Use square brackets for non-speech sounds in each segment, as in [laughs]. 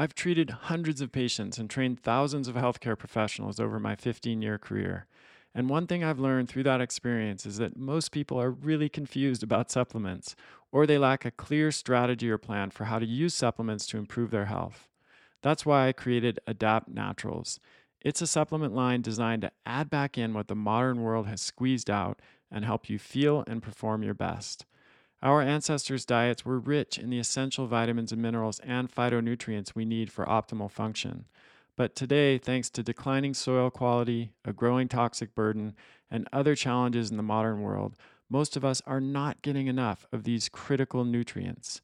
I've treated hundreds of patients and trained thousands of healthcare professionals over my 15 year career. And one thing I've learned through that experience is that most people are really confused about supplements, or they lack a clear strategy or plan for how to use supplements to improve their health. That's why I created Adapt Naturals. It's a supplement line designed to add back in what the modern world has squeezed out and help you feel and perform your best. Our ancestors' diets were rich in the essential vitamins and minerals and phytonutrients we need for optimal function. But today, thanks to declining soil quality, a growing toxic burden, and other challenges in the modern world, most of us are not getting enough of these critical nutrients.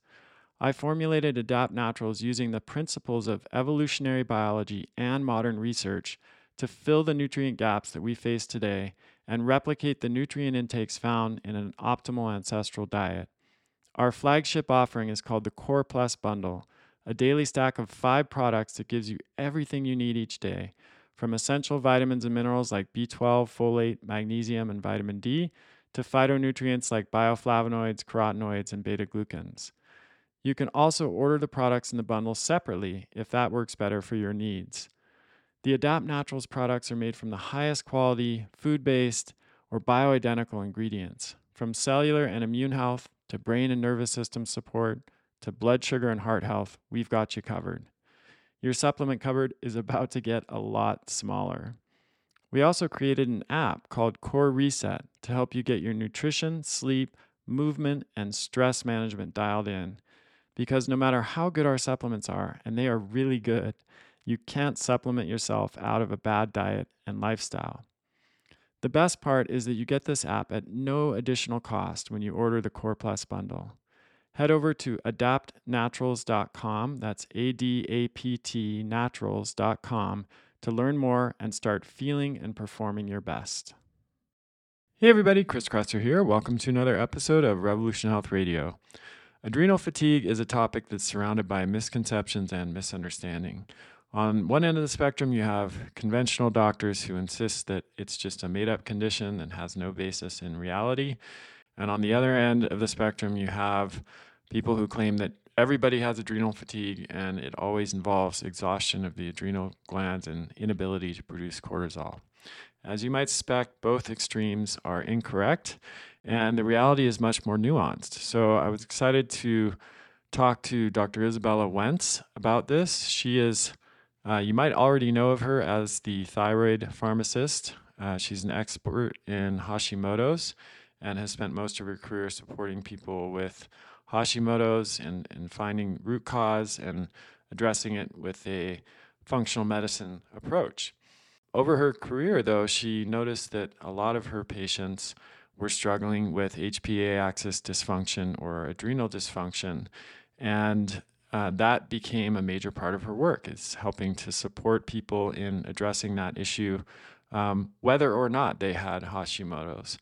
I formulated Adapt Naturals using the principles of evolutionary biology and modern research to fill the nutrient gaps that we face today and replicate the nutrient intakes found in an optimal ancestral diet. Our flagship offering is called the Core Plus Bundle, a daily stack of five products that gives you everything you need each day, from essential vitamins and minerals like B12, folate, magnesium, and vitamin D, to phytonutrients like bioflavonoids, carotenoids, and beta glucans. You can also order the products in the bundle separately if that works better for your needs. The Adapt Naturals products are made from the highest quality, food based, or bioidentical ingredients. From cellular and immune health to brain and nervous system support to blood sugar and heart health, we've got you covered. Your supplement cupboard is about to get a lot smaller. We also created an app called Core Reset to help you get your nutrition, sleep, movement, and stress management dialed in. Because no matter how good our supplements are, and they are really good, you can't supplement yourself out of a bad diet and lifestyle. The best part is that you get this app at no additional cost when you order the Core Plus bundle. Head over to adaptnaturals.com, that's A D A P T naturals.com, to learn more and start feeling and performing your best. Hey everybody, Chris Kresser here. Welcome to another episode of Revolution Health Radio. Adrenal fatigue is a topic that's surrounded by misconceptions and misunderstanding. On one end of the spectrum, you have conventional doctors who insist that it's just a made up condition and has no basis in reality. And on the other end of the spectrum, you have people who claim that everybody has adrenal fatigue and it always involves exhaustion of the adrenal glands and inability to produce cortisol. As you might suspect, both extremes are incorrect, and the reality is much more nuanced. So I was excited to talk to Dr. Izabella Wentz about this. She is uh, you might already know of her as the thyroid pharmacist. Uh, she's an expert in Hashimoto's and has spent most of her career supporting people with Hashimoto's and, and finding root cause and addressing it with a functional medicine approach. Over her career, though, she noticed that a lot of her patients were struggling with HPA axis dysfunction or adrenal dysfunction. And uh, that became a major part of her work is helping to support people in addressing that issue um, whether or not they had hashimoto's.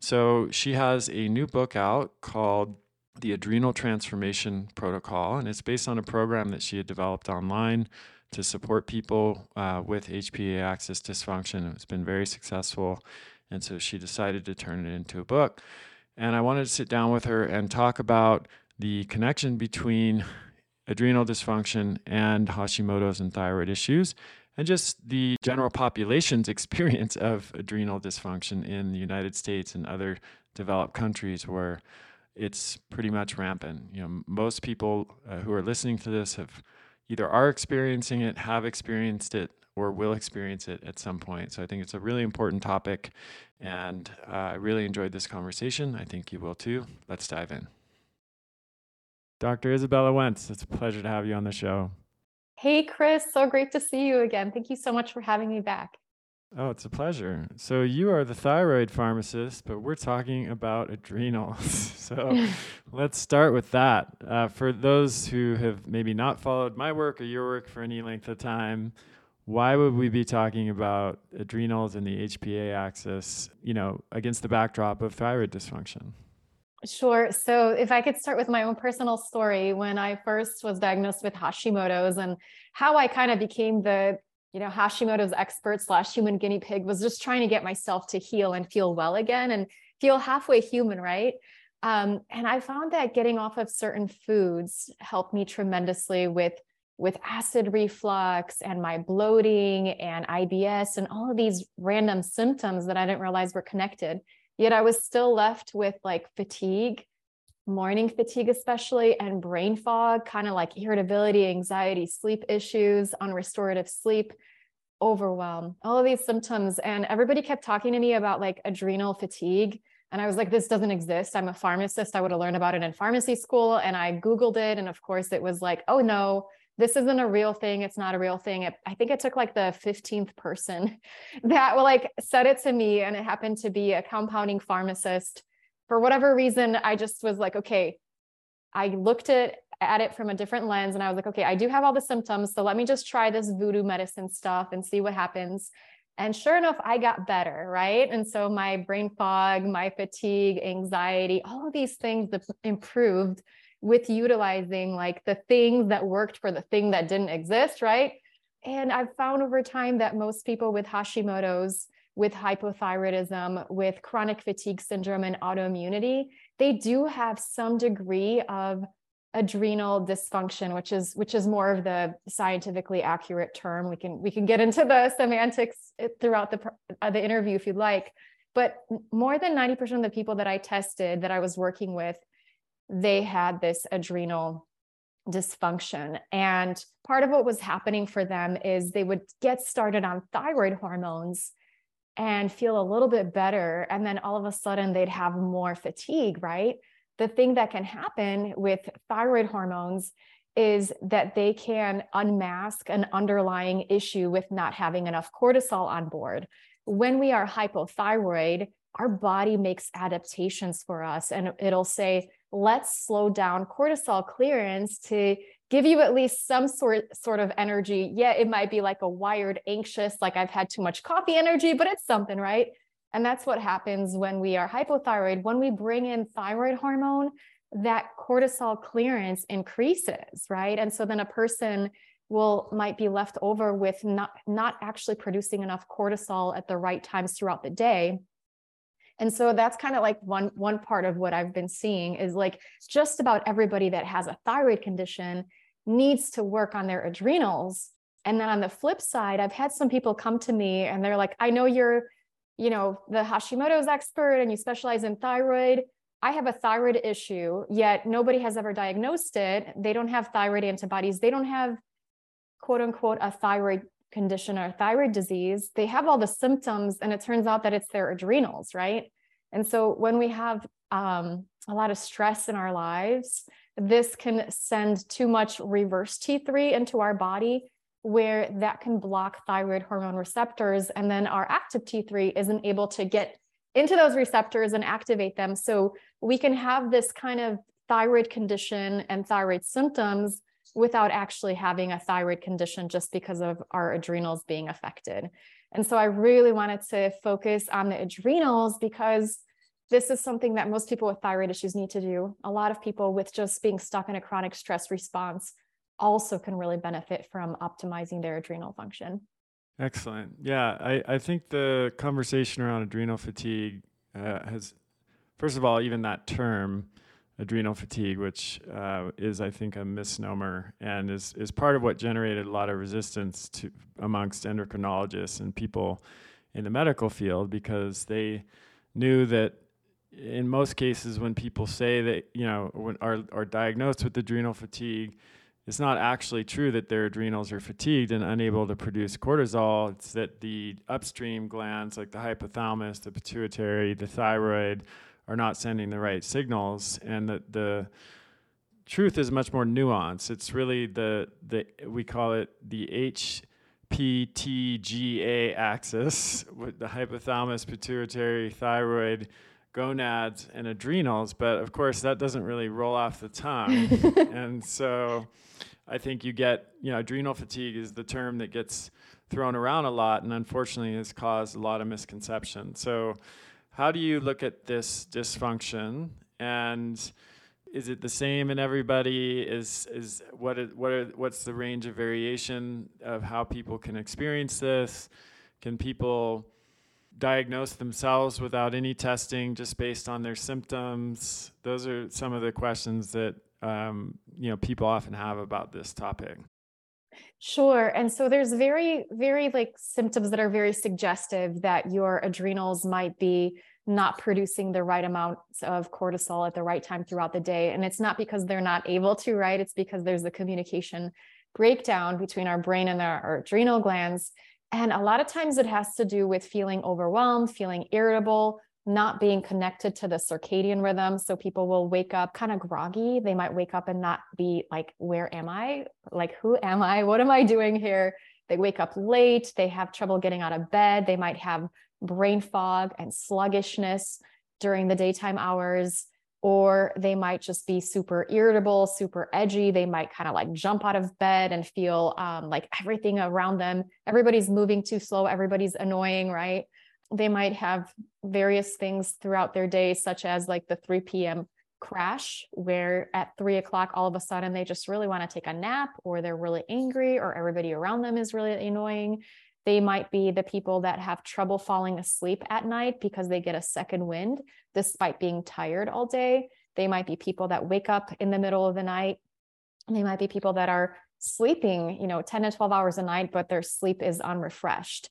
So she has a new book out called the adrenal transformation protocol and it's based on a program that she had developed online to support people uh, with hpa axis dysfunction. It's been very successful and so she decided to turn it into a book. And i wanted to sit down with her and talk about the connection between adrenal dysfunction and Hashimoto's and thyroid issues, and just the general population's [laughs] experience of adrenal dysfunction in the United States and other developed countries where it's pretty much rampant. You know, most people uh, who are listening to this have either are experiencing it, have experienced it, or will experience it at some point. So I think it's a really important topic, and uh, I really enjoyed this conversation. I think you will too. Let's dive in. Dr. Izabella Wentz, it's a pleasure to have you on the show. Hey, Chris, so great to see you again. Thank you so much for having me back. Oh, it's a pleasure. So, you are the thyroid pharmacist, but we're talking about adrenals. [laughs] so, [laughs] let's start with that. Uh, for those who have maybe not followed my work or your work for any length of time, why would we be talking about adrenals and the HPA axis, you know, against the backdrop of thyroid dysfunction? Sure. So, if I could start with my own personal story, when I first was diagnosed with Hashimoto's and how I kind of became the you know Hashimoto's expert slash human guinea pig was just trying to get myself to heal and feel well again and feel halfway human, right? Um, and I found that getting off of certain foods helped me tremendously with with acid reflux and my bloating and IBS and all of these random symptoms that I didn't realize were connected. Yet I was still left with like fatigue, morning fatigue, especially, and brain fog, kind of like irritability, anxiety, sleep issues, unrestorative sleep, overwhelm, all of these symptoms. And everybody kept talking to me about like adrenal fatigue. And I was like, this doesn't exist. I'm a pharmacist. I would have learned about it in pharmacy school. And I Googled it. And of course, it was like, oh no, this isn't a real thing. It's not a real thing. It, I think it took like the 15th person [laughs] that like said it to me. And it happened to be a compounding pharmacist. For whatever reason, I just was like, okay, I looked at, at it from a different lens and I was like, okay, I do have all the symptoms. So let me just try this voodoo medicine stuff and see what happens. And sure enough, I got better, right? And so my brain fog, my fatigue, anxiety, all of these things improved with utilizing like the things that worked for the thing that didn't exist, right? And I've found over time that most people with Hashimoto's, with hypothyroidism, with chronic fatigue syndrome and autoimmunity, they do have some degree of adrenal dysfunction which is which is more of the scientifically accurate term we can we can get into the semantics eh, throughout the uh, the interview if you'd like but more than 90% of the people that I tested that I was working with they had this adrenal dysfunction. And part of what was happening for them is they would get started on thyroid hormones and feel a little bit better. And then all of a sudden they'd have more fatigue, right? The thing that can happen with thyroid hormones is that they can unmask an underlying issue with not having enough cortisol on board. When we are hypothyroid, our body makes adaptations for us and it'll say, let's slow down cortisol clearance to give you at least some sort sort of energy. Yeah, it might be like a wired anxious, like I've had too much coffee energy, but it's something, right? And that's what happens when we are hypothyroid. When we bring in thyroid hormone, that cortisol clearance increases, right? And so then a person will might be left over with not not actually producing enough cortisol at the right times throughout the day and so that's kind of like one one part of what I've been seeing is like just about everybody that has a thyroid condition needs to work on their adrenals. And then on the flip side, I've had some people come to me and they're like, I know you're, you know, the Hashimoto's expert and you specialize in thyroid. I have a thyroid issue, yet nobody has ever diagnosed it. They don't have thyroid antibodies. They don't have quote unquote a thyroid condition or thyroid disease, they have all the symptoms, and it turns out that it's their adrenals, right? And so when we have um, a lot of stress in our lives, this can send too much reverse T3 into our body, where that can block thyroid hormone receptors. And then our active T3 isn't able to get into those receptors and activate them. So we can have this kind of thyroid condition and thyroid symptoms without actually having a thyroid condition just because of our adrenals being affected. And so I really wanted to focus on the adrenals because this is something that most people with thyroid issues need to do. A lot of people with just being stuck in a chronic stress response also can really benefit from optimizing their adrenal function. Excellent. Yeah, I, I think the conversation around adrenal fatigue uh, has, first of all, even that term adrenal fatigue, which uh, is, I think, a misnomer and is, is part of what generated a lot of resistance to amongst endocrinologists and people in the medical field because they knew that in most cases when people say that you know when are, are diagnosed with adrenal fatigue it's not actually true that their adrenals are fatigued and unable to produce cortisol. It's that the upstream glands like the hypothalamus the pituitary the thyroid are not sending the right signals and that the truth is much more nuanced. It's really the the we call it the HPTGA axis [laughs] with the hypothalamus pituitary thyroid gonads and adrenals. But of course that doesn't really roll off the tongue. [laughs] And so i think you get you know adrenal fatigue is the term that gets thrown around a lot and unfortunately has caused a lot of misconception. So how do you look at this dysfunction? And is it the same in everybody? Is is what is, what are, what's the range of variation of how people can experience this? Can people diagnose themselves without any testing just based on their symptoms? Those are some of the questions that um, you know people often have about this topic. Sure. And so there's very, very like symptoms that are very suggestive that your adrenals might be not producing the right amounts of cortisol at the right time throughout the day. And it's not because they're not able to, right? It's because there's the communication breakdown between our brain and our, our adrenal glands. And a lot of times it has to do with feeling overwhelmed, feeling irritable, not being connected to the circadian rhythm. So people will wake up kind of groggy. They might wake up and not be like, where am I? Like, who am I? What am I doing here? They wake up late. They have trouble getting out of bed. They might have brain fog and sluggishness during the daytime hours. Or they might just be super irritable, super edgy. They might kind of like jump out of bed and feel um, like everything around them, everybody's moving too slow, everybody's annoying, right? they might have various things throughout their day, such as like the 3 p.m. crash, where at three o'clock, all of a sudden they just really want to take a nap, or they're really angry, or everybody around them is really annoying. They might be the people that have trouble falling asleep at night because they get a second wind despite being tired all day. They might be people that wake up in the middle of the night. They might be people that are sleeping, you know, 10 to 12 hours a night, but their sleep is unrefreshed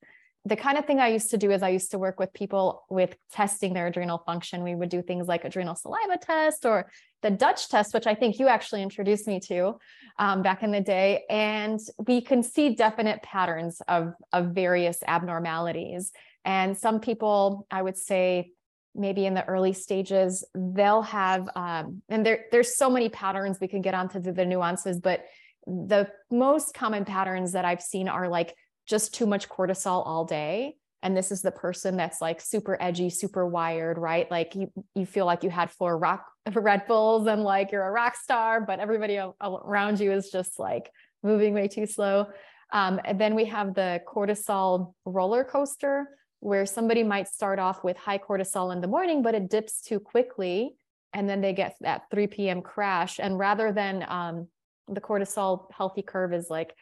the kind of thing I used to do is I used to work with people with testing their adrenal function. We would do things like adrenal saliva test or the Dutch test, which I think you actually introduced me to um, back in the day. And we can see definite patterns of, of various abnormalities. And some people, I would say, maybe in the early stages, they'll have, um, and there, there's so many patterns we can get onto the nuances, but the most common patterns that I've seen are like just too much cortisol all day. And this is the person that's like super edgy super wired right? Like you you feel like you had four rock [laughs] red bulls and like you're a rock star but everybody around you is just like moving way too slow. Um, and then we have the cortisol roller coaster where somebody might start off with high cortisol in the morning but it dips too quickly and then they get that 3 p.m crash. And rather than um, the cortisol healthy curve is like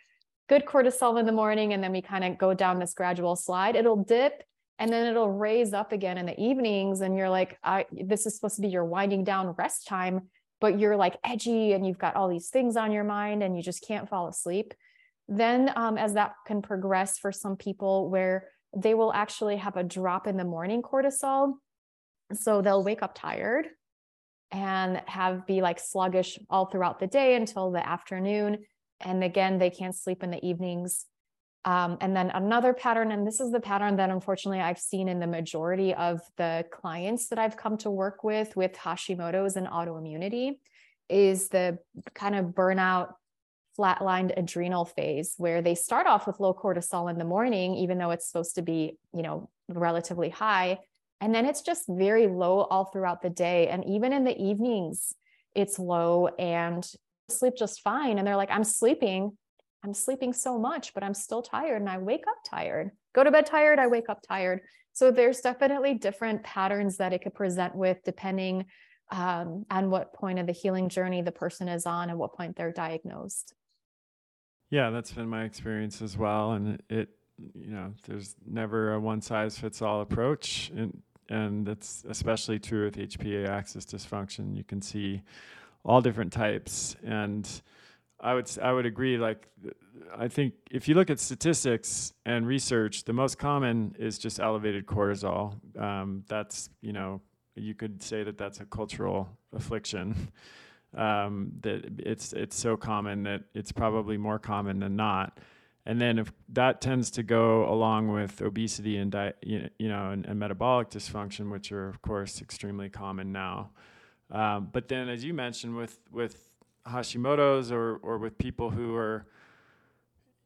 good cortisol in the morning and then we kind of go down this gradual slide. It'll dip and then it'll raise up again in the evenings and you're like I, this is supposed to be your winding down rest time but you're like edgy and you've got all these things on your mind and you just can't fall asleep. Then um, as that can progress for some people where they will actually have a drop in the morning cortisol so they'll wake up tired and have be like sluggish all throughout the day until the afternoon and again they can't sleep in the evenings. Um, and then another pattern and this is the pattern that unfortunately i've seen in the majority of the clients that i've come to work with with hashimoto's and autoimmunity is the kind of burnout flatlined adrenal phase where they start off with low cortisol in the morning even though it's supposed to be you know relatively high. And then it's just very low all throughout the day. And even in the evenings it's low and sleep just fine. And they're like, I'm sleeping. I'm sleeping so much, but I'm still tired and I wake up tired. Go to bed tired, I wake up tired. So there's definitely different patterns that it could present with depending um, on what point of the healing journey the person is on and what point they're diagnosed. Yeah, that's been my experience as well. And it, you know, there's never a one size fits all approach. And, and that's especially true with HPA axis dysfunction. You can see all different types. And I would I would agree. Like, I think if you look at statistics and research, the most common is just elevated cortisol. Um, that's you know you could say that that's a cultural affliction. Um, that it's it's so common that it's probably more common than not. And then if that tends to go along with obesity and di- you know and, and metabolic dysfunction, which are of course extremely common now. Um, but then, as you mentioned, with with Hashimoto's or or with people who are,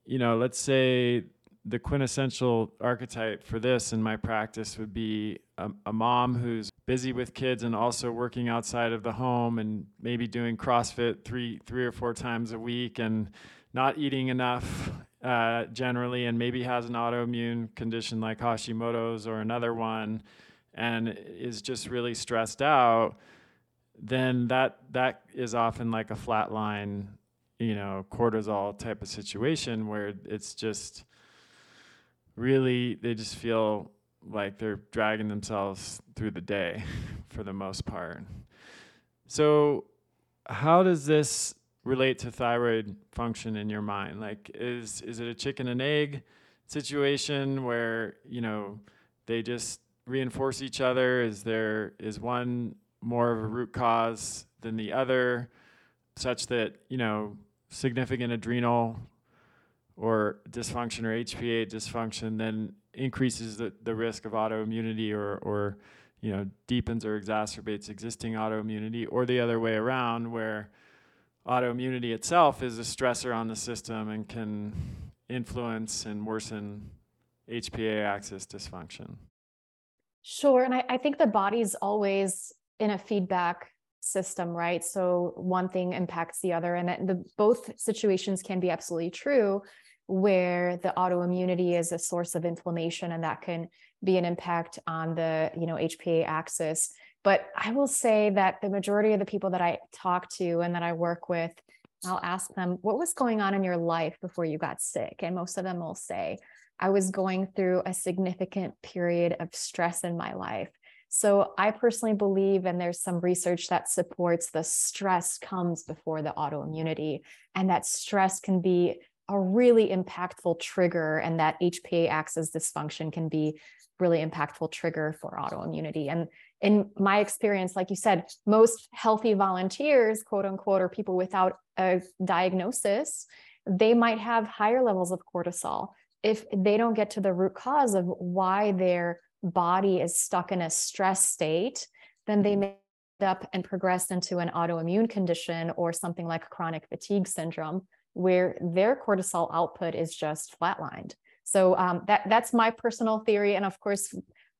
you know, let's say the quintessential archetype for this in my practice would be a, a, mom who's busy with kids and also working outside of the home and maybe doing CrossFit three three or four times a week and not eating enough uh, generally and maybe has an autoimmune condition like Hashimoto's or another one and is just really stressed out then that that is often like a flatline, you know, cortisol type of situation where it's just really they just feel like they're dragging themselves through the day [laughs] for the most part. So how does this relate to thyroid function in your mind? Like, is is it a chicken and egg situation where you know they just reinforce each other? Is there is one more of a root cause than the other, such that you know significant adrenal or dysfunction or HPA dysfunction then increases the, the risk of autoimmunity or, or you know deepens or exacerbates existing autoimmunity or the other way around where autoimmunity itself is a stressor on the system and can influence and worsen HPA axis dysfunction. Sure. And I, I think the body's always in a feedback system, right? So one thing impacts the other, and the both situations can be absolutely true where the autoimmunity is a source of inflammation and that can be an impact on the you know hpa axis. But i will say that the majority of the people that i talk to and that i work with i'll ask them what was going on in your life before you got sick? And most of them will say i was going through a significant period of stress in my life so I personally believe, and there's some research that supports the stress comes before the autoimmunity, and that stress can be a really impactful trigger and that HPA axis dysfunction can be really impactful trigger for autoimmunity. And in my experience, like you said, most healthy volunteers, quote unquote, or people without a diagnosis, they might have higher levels of cortisol. If they don't get to the root cause of why their body is stuck in a stress state, then they may end up and progress into an autoimmune condition or something like chronic fatigue syndrome, where their cortisol output is just flatlined. So um, that that's my personal theory, and of course,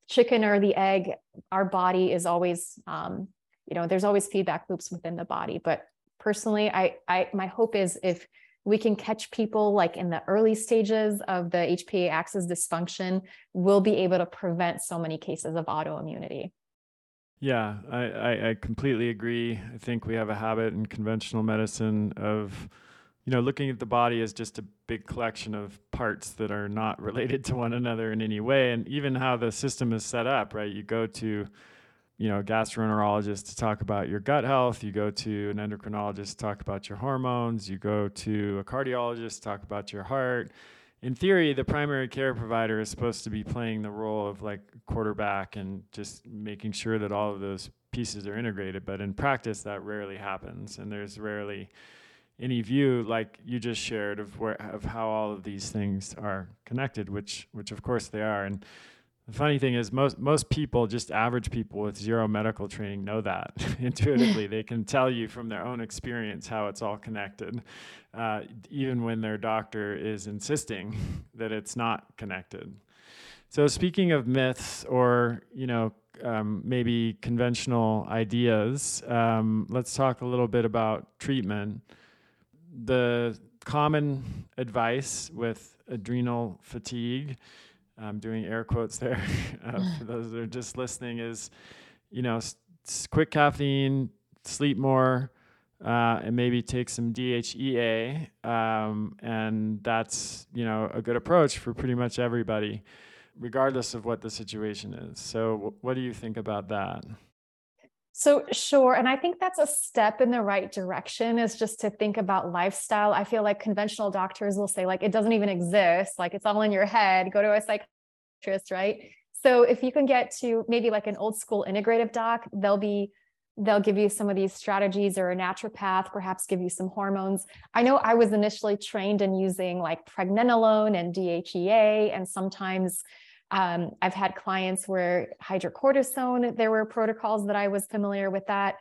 chicken or the egg, our body is always, um, you know, there's always feedback loops within the body. But personally, I, I my hope is if we can catch people like in the early stages of the HPA axis dysfunction, we'll be able to prevent so many cases of autoimmunity. Yeah, I, I, I completely agree. I think we have a habit in conventional medicine of you know, looking at the body as just a big collection of parts that are not [laughs] related to one another in any way, and even how the system is set up, right? You go to, you know, gastroenterologist to talk about your gut health. You go to an endocrinologist to talk about your hormones. You go to a cardiologist to talk about your heart. In theory, the primary care provider is supposed to be playing the role of like quarterback and just making sure that all of those pieces are integrated. But in practice, that rarely happens, and there's rarely any view like you just shared of where of how all of these things are connected which which of course they are and the funny thing is most most people just average people with zero medical training know that [laughs] intuitively. They can tell you from their own experience how it's all connected uh, even when their doctor is insisting [laughs] that it's not connected. So speaking of myths or you know um, maybe conventional ideas um, let's talk a little bit about treatment. The common advice with adrenal fatigue, I'm doing air quotes there [laughs] uh, for those that are just listening, is you know, s- quick caffeine, sleep more, uh, and maybe take some DHEA, um, and that's you know a good approach for pretty much everybody, regardless of what the situation is. So, w- what do you think about that? So, sure. And I think that's a step in the right direction is just to think about lifestyle. I feel like conventional doctors will say, like, it doesn't even exist, like, it's all in your head, go to a psychiatrist, right? So, if you can get to maybe like an old school integrative doc, they'll be they'll give you some of these strategies or a naturopath perhaps give you some hormones i know i was initially trained in using like pregnenolone and dhea and sometimes um, I've had clients where hydrocortisone, there were protocols that I was familiar with that,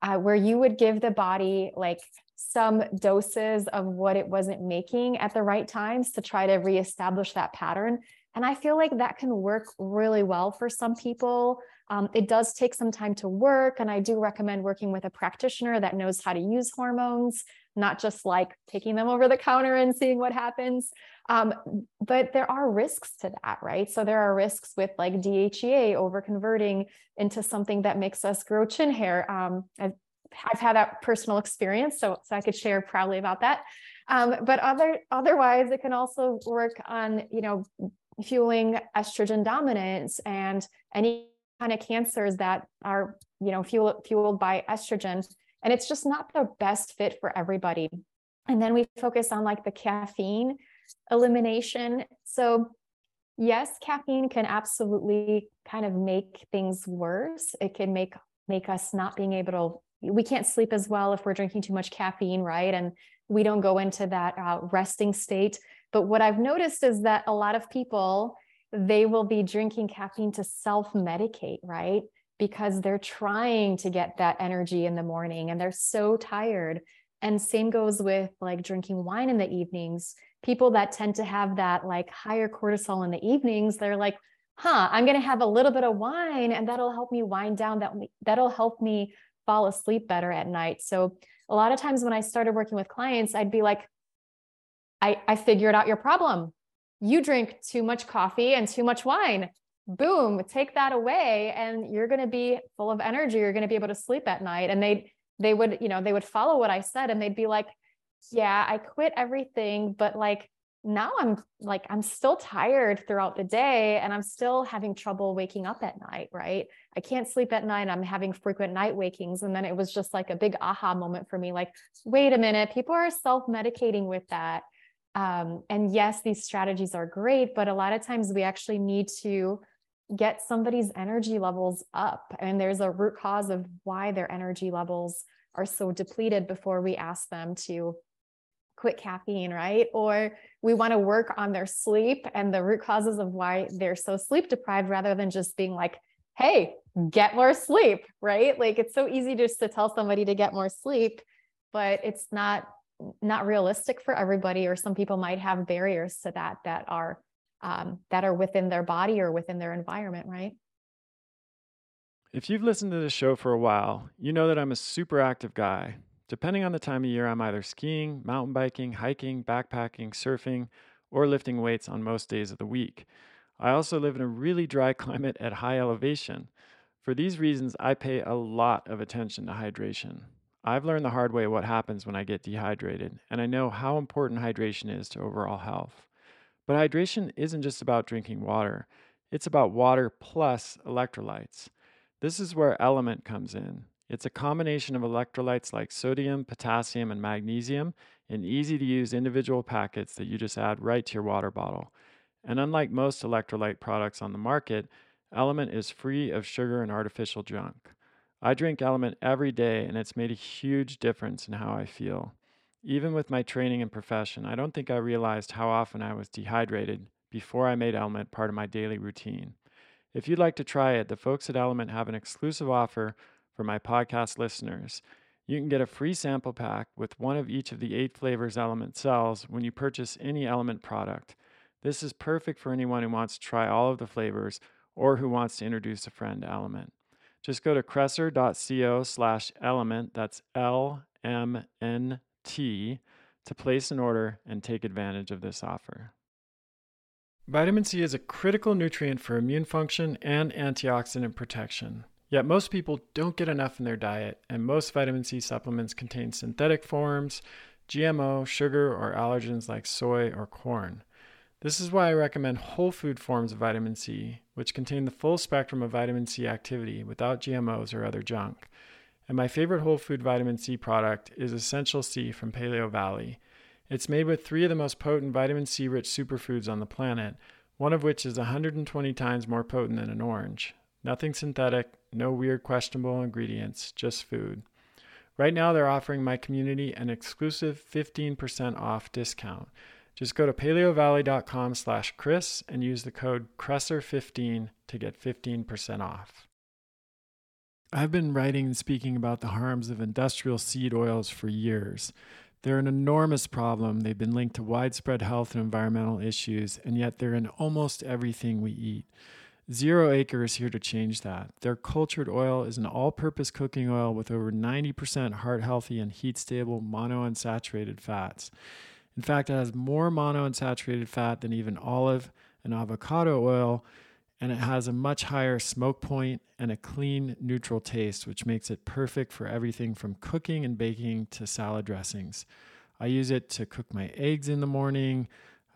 uh, where you would give the body like some doses of what it wasn't making at the right times to try to reestablish that pattern. And I feel like that can work really well for some people. Um, it does take some time to work. And I do recommend working with a practitioner that knows how to use hormones, not just like taking them over the counter and seeing what happens. Um, but there are risks to that, right? So there are risks with like DHEA over converting into something that makes us grow chin hair. Um, I've, I've had that personal experience, so, so I could share proudly about that. Um, but other otherwise, it can also work on you know fueling estrogen dominance and any kind of cancers that are you know fuel, fueled by estrogen And it's just not the best fit for everybody. And then we focus on like the caffeine elimination. So, yes, caffeine can absolutely kind of make things worse. It can make make us not being able to we can't sleep as well if we're drinking too much caffeine, right? And we don't go into that uh, resting state. But what I've noticed is that a lot of people they will be drinking caffeine to self medicate, right? Because they're trying to get that energy in the morning and they're so tired. And same goes with like drinking wine in the evenings. People that tend to have that like higher cortisol in the evenings, they're like, huh, I'm going to have a little bit of wine and that'll help me wind down that that'll help me fall asleep better at night. So a lot of times when I started working with clients, I'd be like, I, I figured out your problem. You drink too much coffee and too much wine. Boom, take that away and you're going to be full of energy. You're going to be able to sleep at night. And they they would, you know, they would follow what I said and they'd be like, yeah, I quit everything, but like now I'm like, I'm still tired throughout the day and I'm still having trouble waking up at night, right? I can't sleep at night. I'm having frequent night wakings. And then it was just like a big aha moment for me like, wait a minute, people are self medicating with that. Um, and yes, these strategies are great, but a lot of times we actually need to get somebody's energy levels up. And there's a root cause of why their energy levels are so depleted before we ask them to quit caffeine, right? Or we want to work on their sleep and the root causes of why they're so sleep deprived rather than just being like, hey, get more sleep, right? Like it's so easy just to tell somebody to get more sleep, but it's not not realistic for everybody or some people might have barriers to that that are um, that are within their body or within their environment, right? If you've listened to the show for a while, you know that I'm a super active guy. Depending on the time of year, I'm either skiing, mountain biking, hiking, backpacking, surfing, or lifting weights on most days of the week. I also live in a really dry [laughs] climate at high elevation. For these reasons, I pay a lot of attention to hydration. I've learned the hard way what happens when I get dehydrated, and I know how important hydration is to overall health. But hydration isn't just about drinking water, it's about water plus electrolytes. This is where Element comes in. It's a combination of electrolytes like sodium, potassium, and magnesium in easy to use individual packets that you just add right to your water bottle. And unlike most electrolyte products on the market, Element is free of sugar and artificial junk. I drink Element every day, and it's made a huge difference in how I feel. Even with my training and profession, I don't think I realized how often I was dehydrated before I made Element part of my daily routine. If you'd like to try it, the folks at Element have an exclusive offer for my podcast listeners. You can get a free sample pack with one of each of the eight flavors Element sells when you purchase any Element product. This is perfect for anyone who wants to try all of the flavors or who wants to introduce a friend to Element. Just go to kresser.co slash element, that's L M N T to place an order and take advantage of this offer. Vitamin C is a critical nutrient for immune function and antioxidant protection. Yet most people don't get enough in their diet, and most vitamin C supplements contain synthetic forms, GMO, sugar, or allergens like soy or corn. This is why I recommend whole food forms of vitamin C, which contain the full spectrum of vitamin C activity without GMOs or other junk. And my favorite whole food vitamin C product is Essential C from Paleo Valley. It's made with three of the most potent vitamin C rich superfoods on the planet, one of which is 120 times more potent than an orange. Nothing synthetic, no weird questionable ingredients, just food. Right now, they're offering my community an exclusive 15% off discount. Just go to paleovalley.com slash Chris and use the code Kresser15 to get 15% off. I've been writing and speaking about the harms of industrial seed oils for years. They're an enormous problem. They've been linked to widespread health and environmental issues, and yet they're in almost everything we eat. Zero Acre is here to change that. Their cultured oil is an all purpose cooking oil with over 90% heart healthy and heat stable monounsaturated fats. In fact, it has more monounsaturated fat than even olive and avocado oil, and it has a much higher smoke point and a clean, neutral taste, which makes it perfect for everything from cooking and baking to salad dressings. I use it to cook my eggs in the morning.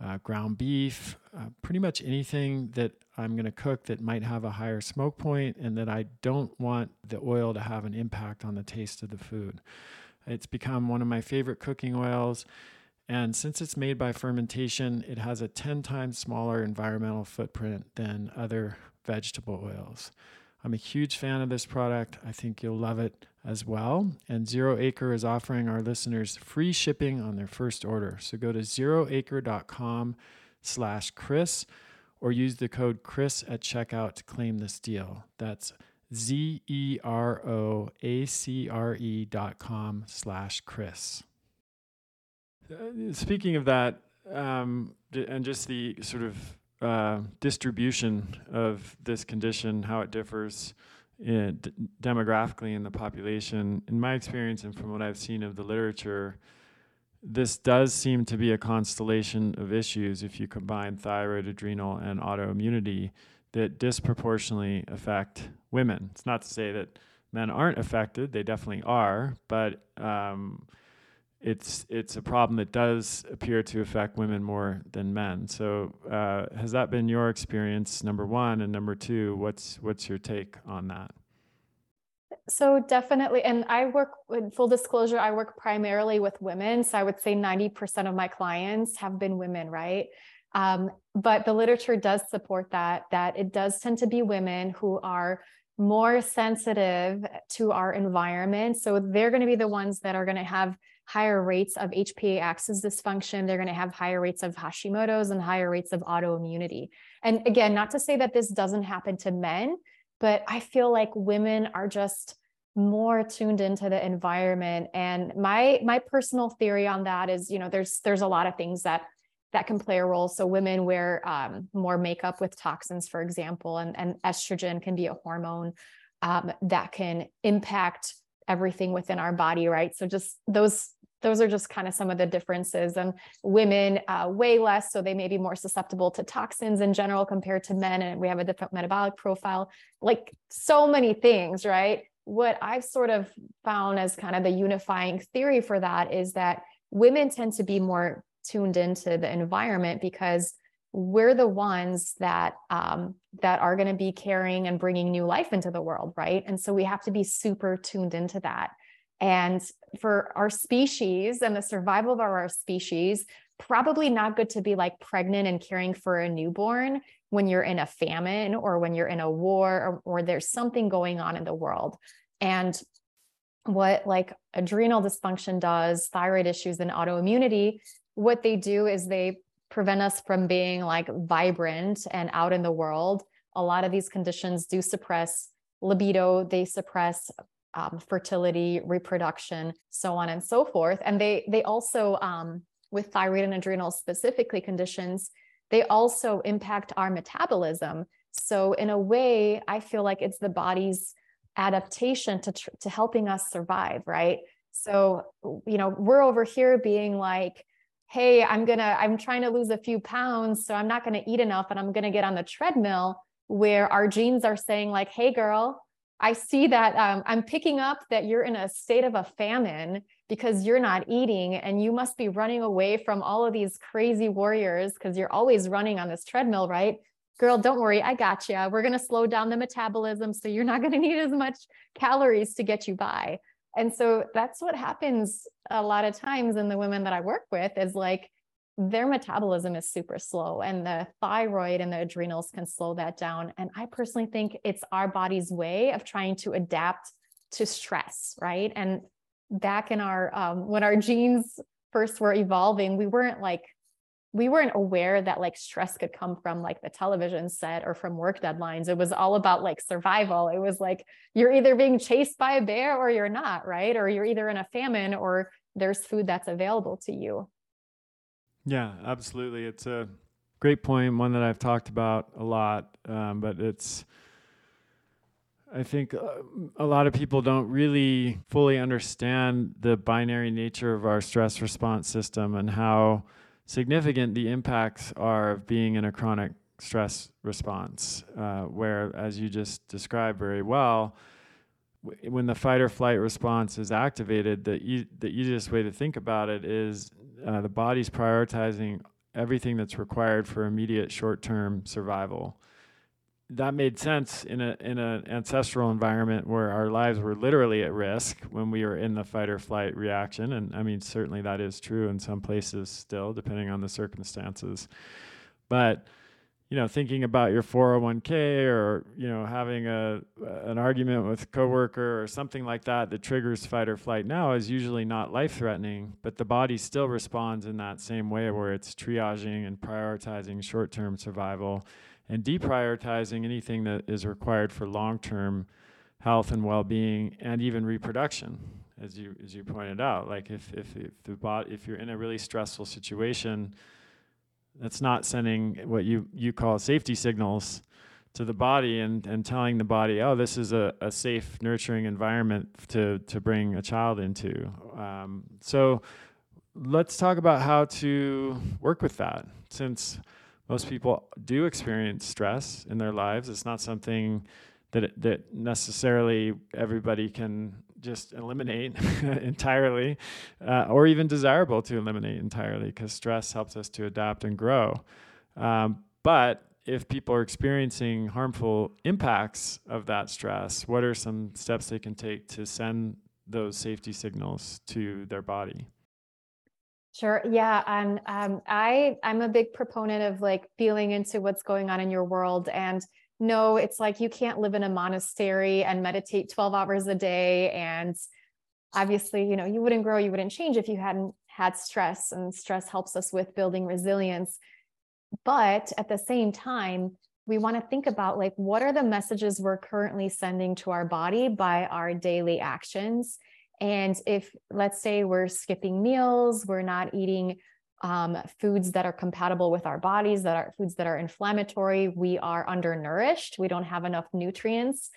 uh, ground beef, uh, pretty much anything that I'm going to cook that might have a higher smoke point and that I don't want the oil to have an impact on the taste of the food. It's become one of my favorite cooking oils. And since it's made by fermentation, it has a 10 times smaller environmental footprint than other vegetable oils. I'm a huge fan of this product. I think you'll love it as well. And Zero Acre is offering our listeners free shipping on their first order. So go to zeroacre.com slash Chris or use the code Chris at checkout to claim this deal. That's Z E R O A C R E dot com slash Chris. Uh, speaking of that, um, and just the sort of uh, distribution of this condition, how it differs in, d- demographically in the population, in my experience and from what I've seen of the literature, this does seem to be a constellation of issues if you combine thyroid, adrenal, and autoimmunity that disproportionately affect women. It's not to say that men aren't affected, they definitely are, but um, it's it's a problem that does appear to affect women more than men. So, uh, has that been your experience? Number one, and number two, what's what's your take on that? So definitely, and I work in full disclosure, I work primarily with women. So I would say 90% of my clients have been women, right? Um, but the literature does support that, that it does tend to be women who are more sensitive to our environment. So they're going to be the ones that are going to have higher rates of HPA axis dysfunction. They're going to have higher rates of Hashimoto's and higher rates of autoimmunity. And again, not to say that this doesn't happen to men, but I feel like women are just more tuned into the environment and my my personal theory on that is you know there's there's a lot of things that that can play a role so women wear um, more makeup with toxins for example and, and estrogen can be a hormone um, that can impact everything within our body right? So just those those are just kind of some of the differences. And women uh, weigh less so they may be more susceptible to toxins in general compared to men and we have a different metabolic profile. Like so many things right? What i've sort of found as kind of the unifying theory for that is that women tend to be more tuned into the environment because we're the ones that um, that are going to be carrying and bringing new life into the world right and so we have to be super tuned into that and for our species and the survival of our species, probably not good to be like pregnant and caring for a newborn when you're in a famine or when you're in a war or, or there's something going on in the world. And what like adrenal dysfunction does, thyroid issues, and autoimmunity, what they do is they prevent us from being like vibrant and out in the world. A lot of these conditions do suppress libido, they suppress um, fertility, reproduction, so on and so forth. And they they also um, with thyroid and adrenal specifically conditions, they also impact our metabolism. So in a way, I feel like it's the body's adaptation to tr- to helping us survive, right? So you know, we're over here being like hey i'm gonna i'm trying to lose a few pounds so i'm not gonna eat enough and i'm gonna get on the treadmill where our genes are saying like hey girl I see that um, I'm picking up that you're in a state of a famine because you're not eating and you must be running away from all of these crazy warriors because you're always running on this treadmill, right? Girl, don't worry, I got you. We're going to slow down the metabolism so you're not going [laughs] to need as much calories to get you by. And so that's what happens a lot of times in the women that I work with is like their metabolism is super slow and the thyroid and the adrenals can slow that down. And i personally think it's our body's way of trying to adapt to stress right? And back in our um, when our genes first were evolving we weren't like we weren't aware that like stress could come from like the television set or from work deadlines it was all about like survival it was like you're either being chased by a bear or you're not right or you're either in a famine or there's food that's available to you yeah, absolutely. It's a great point, one that I've talked about a lot, um, but it's. I think uh, a lot of people don't really fully understand the binary nature of our stress response system and how significant the impacts are of being in a chronic stress response, uh, where, as you just described very well, w- when the fight or flight response is activated, the, e- the easiest way to think about it is uh, the body's prioritizing everything that's required for immediate short-term survival. That made sense in a in an ancestral environment where our lives were literally at risk when we were in the fight or flight reaction, and I mean certainly that is true in some places still, depending on the circumstances. But you know, thinking about your 401k or, you know, having a an argument with a coworker or something like that that triggers fight or flight now is usually not life threatening, but the body still responds in that same way where it's triaging and prioritizing short-term survival and deprioritizing anything that is required for long-term health and well-being and even reproduction as you as you pointed out. Like if if, if the if you're in a really stressful situation that's not sending what you you call safety signals to the body and and telling the body oh this is a, a safe nurturing environment to to bring a child into. Um, so let's talk about how to work with that since most people do experience stress in their lives it's not something that that necessarily everybody can just eliminate [laughs] entirely, uh, or even desirable to eliminate entirely, because stress helps us to adapt and grow. Um, but if people are experiencing harmful impacts of that stress, what are some steps they can take to send those safety signals to their body? Sure. Yeah. And um, I I'm a big proponent of like feeling into what's going on in your world and no, it's like you can't live in a monastery and meditate 12 hours a day. And obviously, you know, you wouldn't grow, you wouldn't change if you hadn't had stress, and stress helps us with building resilience. But at the same time, we want to think about like what are the messages we're currently sending to our body by our daily actions and if let's say we're skipping meals we're not eating um, foods that are compatible with our bodies, that are foods that are inflammatory. We are undernourished. We don't have enough nutrients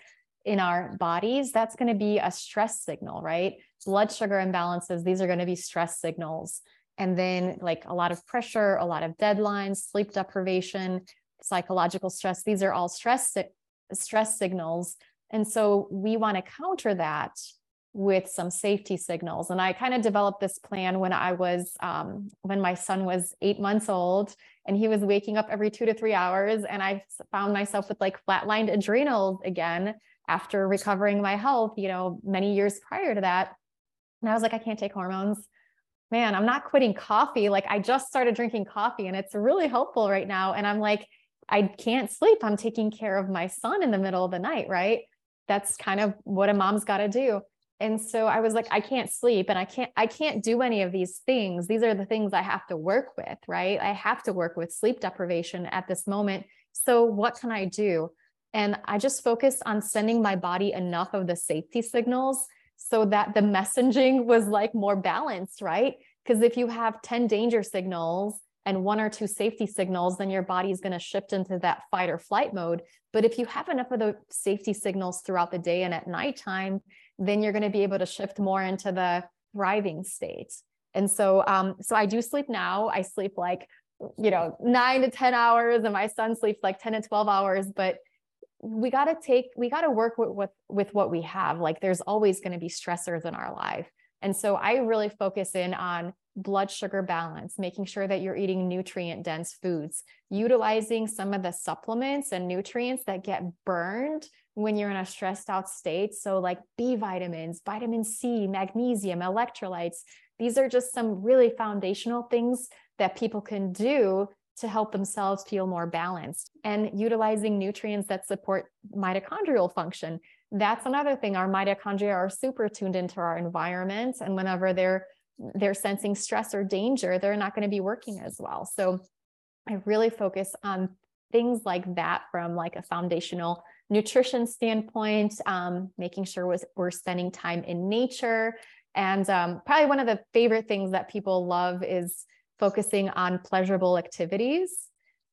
in our bodies. That's going to be a stress signal, right? Blood sugar imbalances, these are going to be stress signals. And then, like a lot of pressure, a lot of deadlines, sleep deprivation, psychological stress, these are all stress, stress signals. And so we want to counter that with some safety signals. And I kind of developed this plan when I was, um, when my son was eight months old and he was waking up every two to three hours. And I found myself with like flatlined adrenals again after recovering my health, you know, many years prior to that. And I was like, I can't take hormones. Man, I'm not quitting coffee. Like I just started drinking coffee and it's really helpful right now. And I'm like, I can't sleep. I'm taking care of my son in the middle of the night, right? That's kind of what a mom's got to do and so i was like i can't sleep and i can't i can't do any of these things. These are the things i have to work with right? I have to work with sleep deprivation at this moment. So what can i do? And i just focused on sending my body enough of the safety signals so that the messaging [laughs] was like more balanced right? Because if you have 10 danger signals and one or two safety signals, then your body is going to shift into that fight or flight mode. But if you have enough of the safety signals throughout the day and at nighttime, then you're going to be able to shift more into the thriving state. And so, um, so I do sleep now. I sleep like, you know, nine to 10 hours, and my son sleeps like 10 to 12 hours. But we got to take, we got to work with, with, with what we have. Like, there's always going to be stressors in our life. And so I really focus in on blood sugar balance, making sure that you're eating nutrient dense foods, utilizing some of the supplements and nutrients that get burned when you're in a stressed out state. So, like B vitamins, vitamin C, magnesium, electrolytes. These are just some really foundational things that people can do to help themselves feel more balanced and utilizing nutrients that support mitochondrial function. That's another thing. Our mitochondria are super tuned into our environment. And whenever they're they're sensing stress or danger, they're not going to be working as well. So I really focus on things like that from like a foundational nutrition standpoint, um, making sure we're, we're spending time in nature. And um, probably one of the favorite things that people love is focusing on pleasurable activities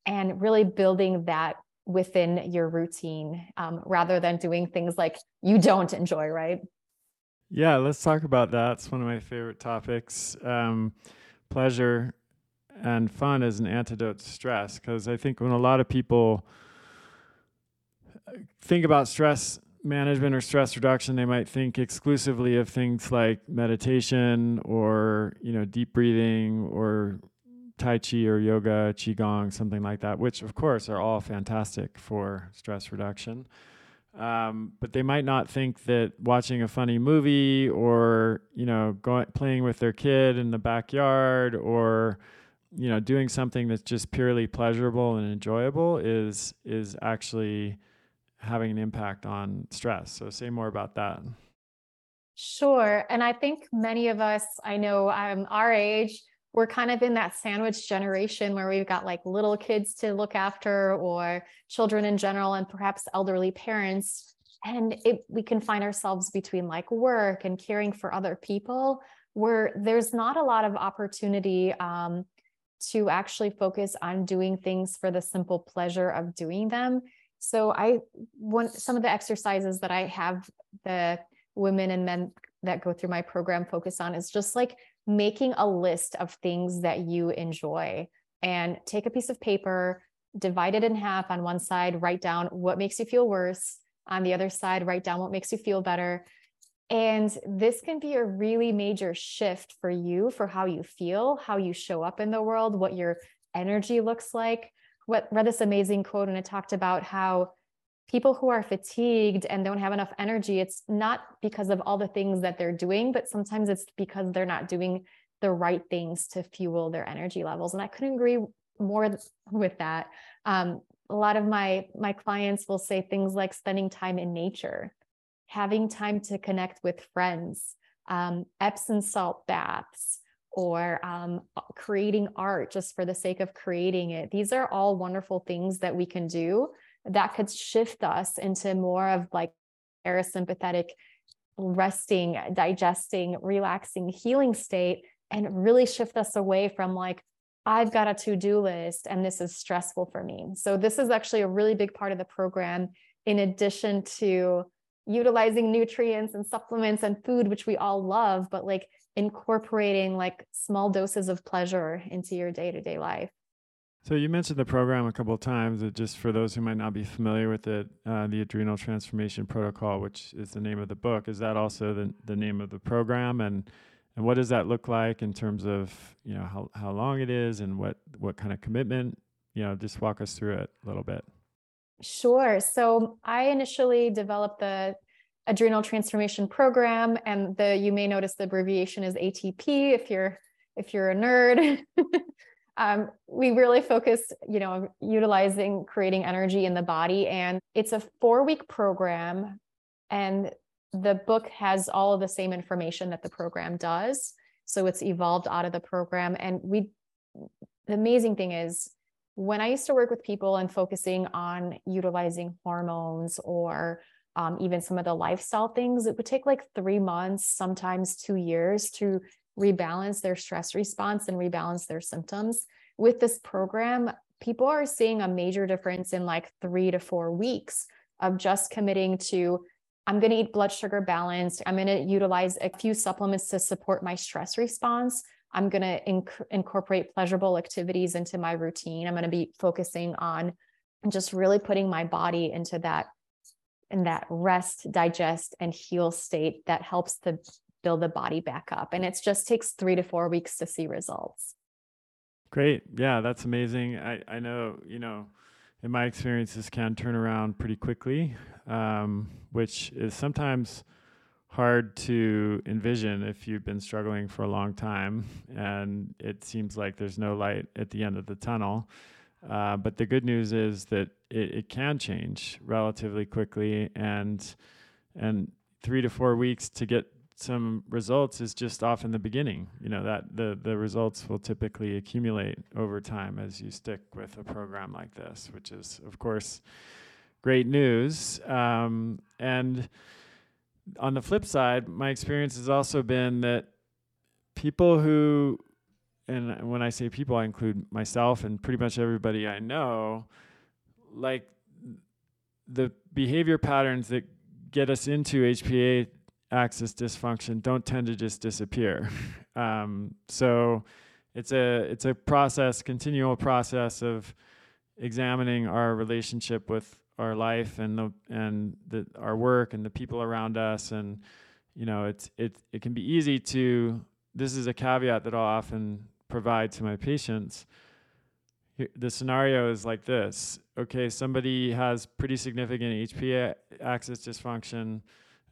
and really building that within your routine um, rather than doing things like you don't enjoy, right? Yeah, let's talk about that. It's one of my favorite topics. Um, pleasure and fun as an antidote to stress, because I think when a lot of people think about stress management or stress reduction, they might think exclusively of things like meditation or you know deep breathing or Tai Chi or yoga, Qigong, something like that, which of course are all fantastic for stress reduction. Um, but they might not think that watching a funny movie or you know going playing with their kid in the backyard or you know doing something that's just purely pleasurable and enjoyable is is actually having an impact on stress. So say more about that. Sure. And I think many of us, I know I'm our age, we're kind of in that sandwich generation where we've got like little kids to look after or children in general and perhaps elderly parents and it, we can find ourselves between like work and caring for other people where there's not a lot of opportunity um, to actually focus on doing things for the simple pleasure of doing them so i want some of the exercises that i have the women and men that go through my program focus on is just like making a list of things that you enjoy and take a piece of paper, divide it in half on one side, write down what makes you feel worse. On the other side, write down what makes you feel better. And this can be a really major shift for you for how you feel, how you show up in the world, what your energy looks like. What read this amazing quote and it talked about how people who are fatigued and don't have enough energy, it's not because of all the things that they're doing, but sometimes it's because they're not doing the right things to fuel their energy levels. And I couldn't agree more with that. Um, a lot of my my clients will say things like spending time in nature, having time to connect with friends, um, Epsom salt baths, or um, creating art just for the sake of creating it. These are all wonderful things that we can do that could shift us into more of like parasympathetic resting, digesting, relaxing, healing state and really shift us away from like, I've got a to do list and this is stressful for me. So, this is actually a really big part of the program, in addition to utilizing nutrients and supplements and food, which we all love, but like incorporating like small doses of pleasure into your day to day life. So you mentioned the program a couple of times. Just for those who might not be familiar with it, uh, the Adrenal Transformation Protocol, which is the name of the book, is that also the the name of the program? And and what does that look like in terms of you know how how long it is and what what kind of commitment? You know, just walk us through it a little bit. Sure. So I initially developed the Adrenal Transformation Program, and the you may notice the abbreviation is ATP if you're if you're a nerd. [laughs] um, we really focus, you know, utilizing creating energy in the body. And it's a four week program. And the book has all of the same information that the program does. So it's evolved out of the program. And we, the amazing thing is, when I used to work with people and focusing on utilizing hormones or um, even some of the lifestyle things, it would take like three months, sometimes two years to rebalance their stress response and rebalance their symptoms. With this program, people are seeing a major difference in like three to four weeks of just committing to I'm going to eat blood sugar balanced. I'm going to utilize a few supplements to support my stress response. I'm going to inc- incorporate pleasurable activities into my routine. I'm going to be focusing on just really putting my body into that in that rest, digest, and heal state that helps to build the body back up. And it just takes three to four weeks to see results. Great. Yeah, that's amazing. I, I know, you know, in my experience, this can turn around pretty quickly, um, which is sometimes hard to envision if you've been struggling for a long time and it seems like there's no light at the end of the tunnel. Uh, but the good news is that it, it can change relatively quickly and and three to four weeks to get some results is just off in the beginning. You know that the the results will typically accumulate over time as you stick with a program like this, which is of course great news. Um, and on the flip side, my experience has also been that people who, and when I say people, I include myself and pretty much everybody I know, like the behavior patterns that get us into HPA axis dysfunction don't tend to just disappear. [laughs] um, so it's a it's a process, continual process of examining our relationship with our life and the and the our work and the people around us and you know it's it it can be easy to this is a caveat that I'll often provide to my patients. The scenario is like this. Okay, somebody has pretty significant HPA axis dysfunction,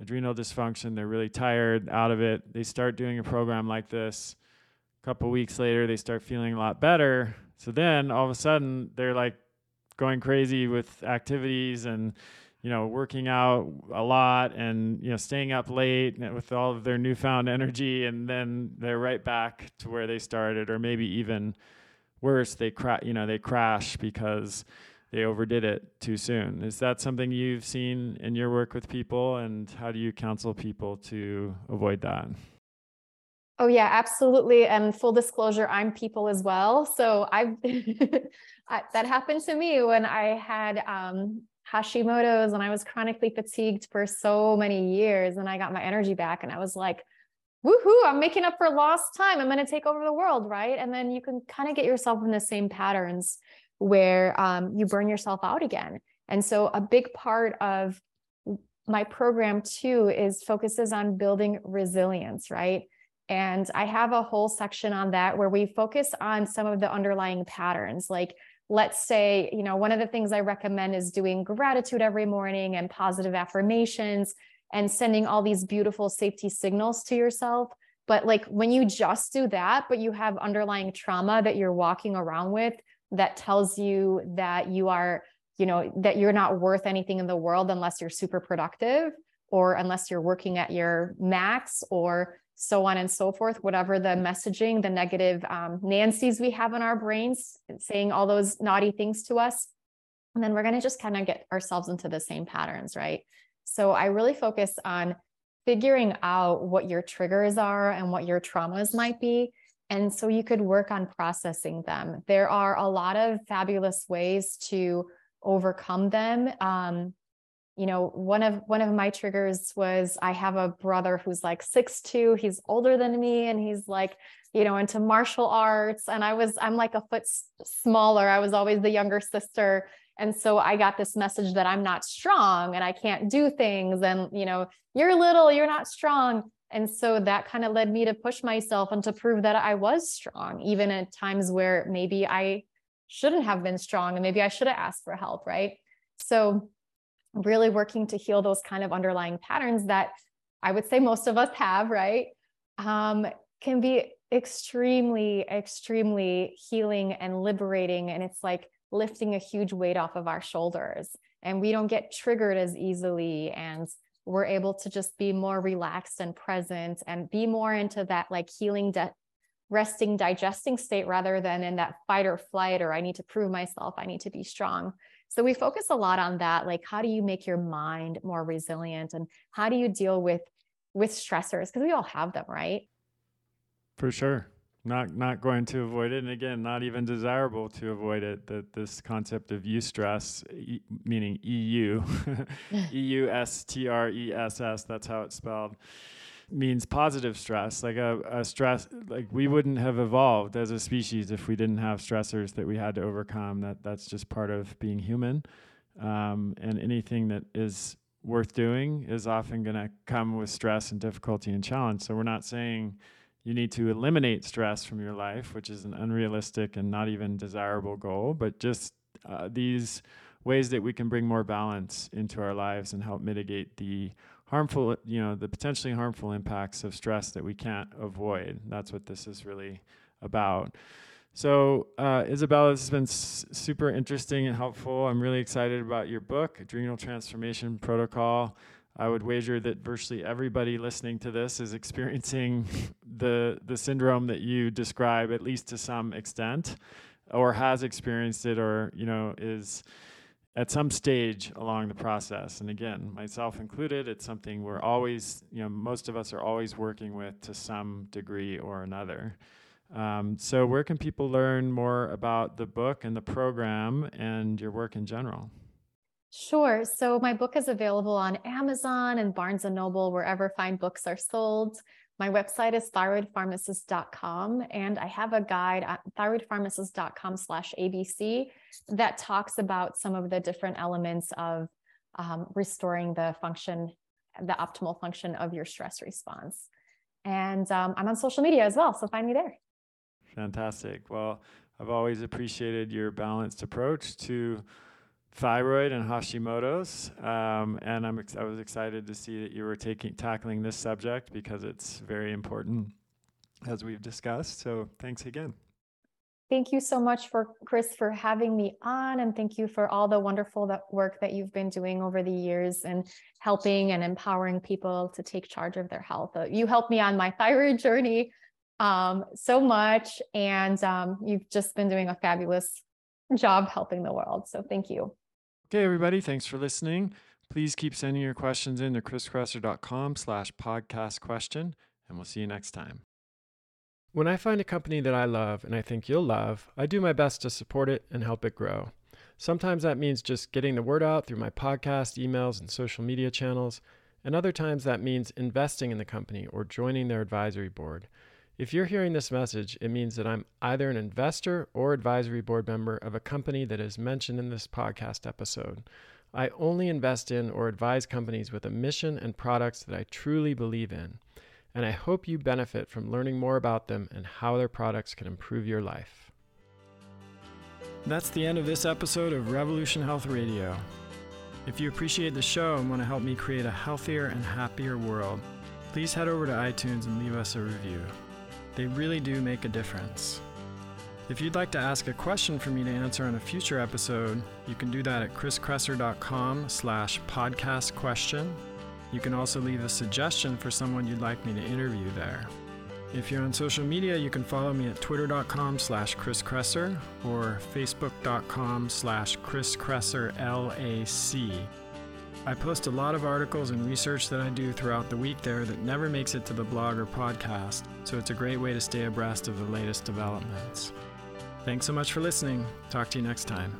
adrenal dysfunction. They're really tired, out of it. They start doing a program like this. A couple weeks later, they start feeling a lot better. So then all of a sudden, they're like going crazy with activities and you know working out a lot and you know staying up late with all of their newfound energy and then they're right back to where they started or maybe even worse they cra- you know they crash because they overdid it too soon is that something you've seen in your work with people and how do you counsel people to avoid that Oh yeah, absolutely. And full disclosure, I'm people as well. So I've [laughs] that happened to me when I had um, Hashimoto's and I was chronically fatigued for so many years, and I got my energy back, and I was like, "Woohoo! I'm making up for lost time. I'm going to take over the world, right?" And then you can kind of get yourself in the same patterns where um, you burn yourself out again. And so a big part of my program too is focuses on building resilience, right? And I have a whole section on that where we focus on some of the underlying patterns. Like, let's say, you know, one of the things I recommend is doing gratitude every morning and positive affirmations and sending all these beautiful safety signals to yourself. But like when you just do that, but you have underlying trauma that you're walking around with that tells you that you are, you know, that you're not worth anything in the world unless you're super productive or unless you're working at your max or so on and so forth, whatever the messaging, the negative um, Nancy's we have in our brains saying all those naughty things to us. And then we're going to just kind of get ourselves into the same patterns, right? So I really focus on figuring out what your triggers are and what your traumas might be. And so you could work on processing them. There are a lot of fabulous ways to overcome them. Um, you know one of one of my triggers was i have a brother who's like six two he's older than me and he's like you know into martial arts and i was i'm like a foot smaller i was always the younger sister and so i got this message that i'm not strong and i can't do things and you know you're little you're not strong and so that kind of led me to push myself and to prove that i was strong even at times where maybe i shouldn't have been strong and maybe i should have asked for help right? So really working to heal those kind of underlying patterns that I would say most of us have, right? Um, can be extremely, extremely healing and liberating. And it's like lifting a huge weight off of our shoulders. And we don't get triggered as easily. And we're able to just be more relaxed and present and be more into that like healing, de- resting, digesting state rather than in that fight or flight or I need to prove myself, I need to be strong. So we focus a lot on that. Like, how do you make your mind more resilient and how do you deal with with stressors? Because we all have them, right? For sure. Not not going to avoid it. And again, not even desirable to avoid it. That this concept of eustress, e, meaning EU, [laughs] E U S T R E S S, that's how it's spelled means positive stress like a, a stress like we wouldn't have evolved as a species if we didn't have stressors that we had to overcome that that's just part of being human. Um, and anything that is worth doing is often going to come with stress and difficulty and challenge. So we're not saying you need to eliminate stress from your life which is an unrealistic and not even desirable goal but just uh, these ways that we can bring more balance into our lives and help mitigate the harmful, you know, the potentially harmful impacts of stress that we can't avoid. That's what this is really about. So, uh, Izabella, this has been s- super interesting and helpful. I'm really excited about your book, Adrenal Transformation Protocol. I would wager that virtually everybody listening to this is [laughs] experiencing the the syndrome that you describe, at least to some extent, or has experienced it, or you know is at some stage along the process. And again, myself included, it's something we're always, you know, most of us are always working with to some degree or another. Um, so, where can people learn more about the book and the program and your work in general? Sure. So, my book is available on Amazon and Barnes and Noble, wherever fine books are sold. My website is thyroidpharmacist.com, and I have a guide at thyroidpharmacist.com slash ABC that talks about some of the different elements of um, restoring the function, the optimal function of your stress response. And um, I'm on social media as well, so find me there. Fantastic. Well, I've always appreciated your balanced approach to thyroid and Hashimoto's, um, and I'm ex- I was excited to see that you were taking tackling this subject because it's very important, as we've discussed. So thanks again. Thank you so much for Chris for having me on, and thank you for all the wonderful that work that you've been doing over the years and helping and empowering people to take charge of their health. Uh, you helped me on my thyroid journey um, so much, and um, you've just been doing a fabulous job helping the world. So thank you. Okay, everybody, thanks for listening. Please keep sending your questions in to chriskresser.com slash podcast question, and we'll see you next time. When I find a company that I love and I think you'll love, I do my best to support it and help it grow. Sometimes that means just getting the word out through my podcast, emails, and social media channels, and other times that means investing in the company or joining their advisory board. If you're hearing this message, it means that I'm either an investor or advisory board member of a company that is mentioned in this podcast episode. I only invest in or advise companies with a mission and products that I truly believe in and I hope you benefit from learning more about them and how their products can improve your life. That's the end of this episode of Revolution Health Radio. If you appreciate the show and want to help me create a healthier and happier world, please head over to iTunes and leave us a review. They really do make a difference. If you'd like to ask a question for me to answer on a future episode, you can do that at chriskresser.com slash podcast question you can also leave a suggestion for someone you'd like me to interview there. If you're on social media, you can follow me at twitter.com slash Chris or facebook.com slash Chris LAC. I post a lot of articles and research that I do throughout the week there that never makes it to the blog or podcast, so it's a great way to stay abreast of the latest developments. Thanks so much for listening. Talk to you next time.